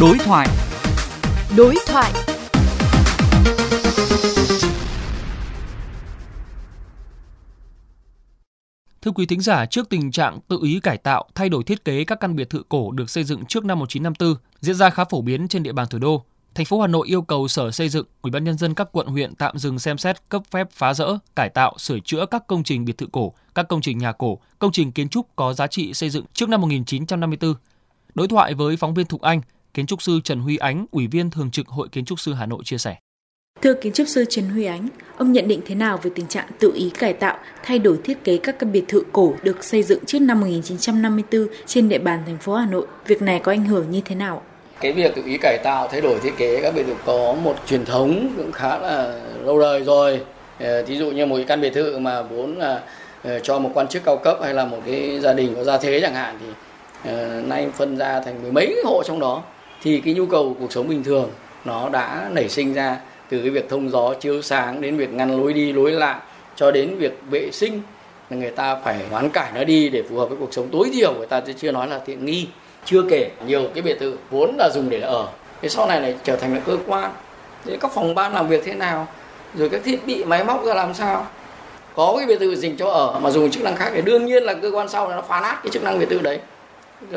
Đối thoại. Đối thoại. Thưa quý thính giả, trước tình trạng tự ý cải tạo, thay đổi thiết kế các căn biệt thự cổ được xây dựng trước năm 1954 diễn ra khá phổ biến trên địa bàn thủ đô, thành phố Hà Nội yêu cầu Sở Xây dựng, Ủy ban nhân dân các quận huyện tạm dừng xem xét cấp phép phá rỡ, cải tạo, sửa chữa các công trình biệt thự cổ, các công trình nhà cổ, công trình kiến trúc có giá trị xây dựng trước năm 1954. Đối thoại với phóng viên Thục Anh, kiến trúc sư Trần Huy Ánh, Ủy viên thường trực Hội Kiến trúc sư Hà Nội chia sẻ. Thưa kiến trúc sư Trần Huy Ánh, ông nhận định thế nào về tình trạng tự ý cải tạo, thay đổi thiết kế các căn biệt thự cổ được xây dựng trước năm 1954 trên địa bàn thành phố Hà Nội? Việc này có ảnh hưởng như thế nào? Cái việc tự ý cải tạo, thay đổi thiết kế các biệt thự có một truyền thống cũng khá là lâu đời rồi. Ờ, thí dụ như một cái căn biệt thự mà vốn là ờ, cho một quan chức cao cấp hay là một cái gia đình có gia thế chẳng hạn thì uh, nay phân ra thành mười mấy hộ trong đó thì cái nhu cầu cuộc sống bình thường nó đã nảy sinh ra từ cái việc thông gió, chiếu sáng, đến việc ngăn lối đi, lối lại, cho đến việc vệ sinh. Là người ta phải hoán cải nó đi để phù hợp với cuộc sống tối thiểu. Người ta chưa nói là tiện nghi, chưa kể nhiều cái biệt thự vốn là dùng để ở. Thế sau này lại trở thành là cơ quan. Thế các phòng ban làm việc thế nào? Rồi các thiết bị, máy móc ra làm sao? Có cái biệt thự dành cho ở, mà dùng chức năng khác thì đương nhiên là cơ quan sau nó phá nát cái chức năng biệt thự đấy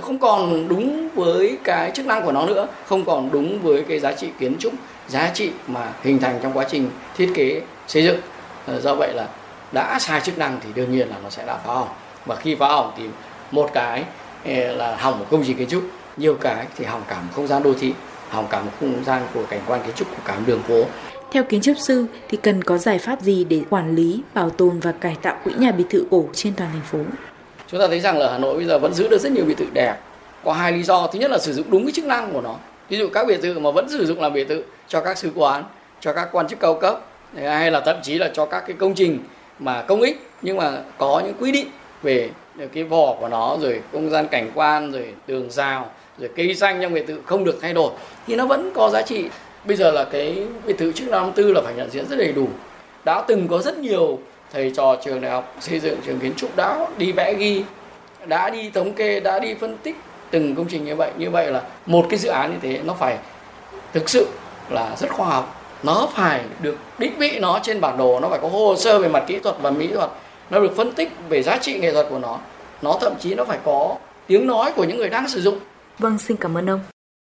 không còn đúng với cái chức năng của nó nữa không còn đúng với cái giá trị kiến trúc giá trị mà hình thành trong quá trình thiết kế xây dựng. Ờ, do vậy là đã sai chức năng thì đương nhiên là nó sẽ đã phá hỏng. Và khi phá hỏng thì một cái ờ, là hỏng một công trình kiến trúc nhiều cái thì hỏng cả một không gian đô thị hỏng cả một không gian của cảnh quan kiến trúc của cả một đường phố. Theo kiến trúc sư thì cần có giải pháp gì để quản lý, bảo tồn và cải tạo quỹ nhà biệt thự cổ trên toàn thành phố? Chúng ta thấy rằng là Hà Nội bây giờ vẫn giữ được rất nhiều biệt thự đẹp. Có hai lý do. Thứ nhất là sử dụng đúng cái chức năng của nó. Ví dụ các biệt thự mà vẫn sử dụng làm biệt thự cho các sứ quán, cho các quan chức cao cấp hay là thậm chí là cho các cái công trình mà công ích nhưng mà có những quy định về cái vỏ của nó rồi không gian cảnh quan rồi tường rào rồi cây xanh trong biệt thự không được thay đổi thì nó vẫn có giá trị bây giờ là cái biệt thự trước năm tư là phải nhận diện rất đầy đủ đã từng có rất nhiều thầy trò trường đại học xây dựng trường kiến trúc đã đi vẽ ghi, đã đi thống kê, đã đi phân tích từng công trình như vậy. Như vậy là một cái dự án như thế nó phải thực sự là rất khoa học. Nó phải được định vị nó trên bản đồ, nó phải có hồ sơ về mặt kỹ thuật và mỹ thuật. Nó được phân tích về giá trị nghệ thuật của nó. Nó thậm chí nó phải có tiếng nói của những người đang sử dụng. Vâng xin cảm ơn ông.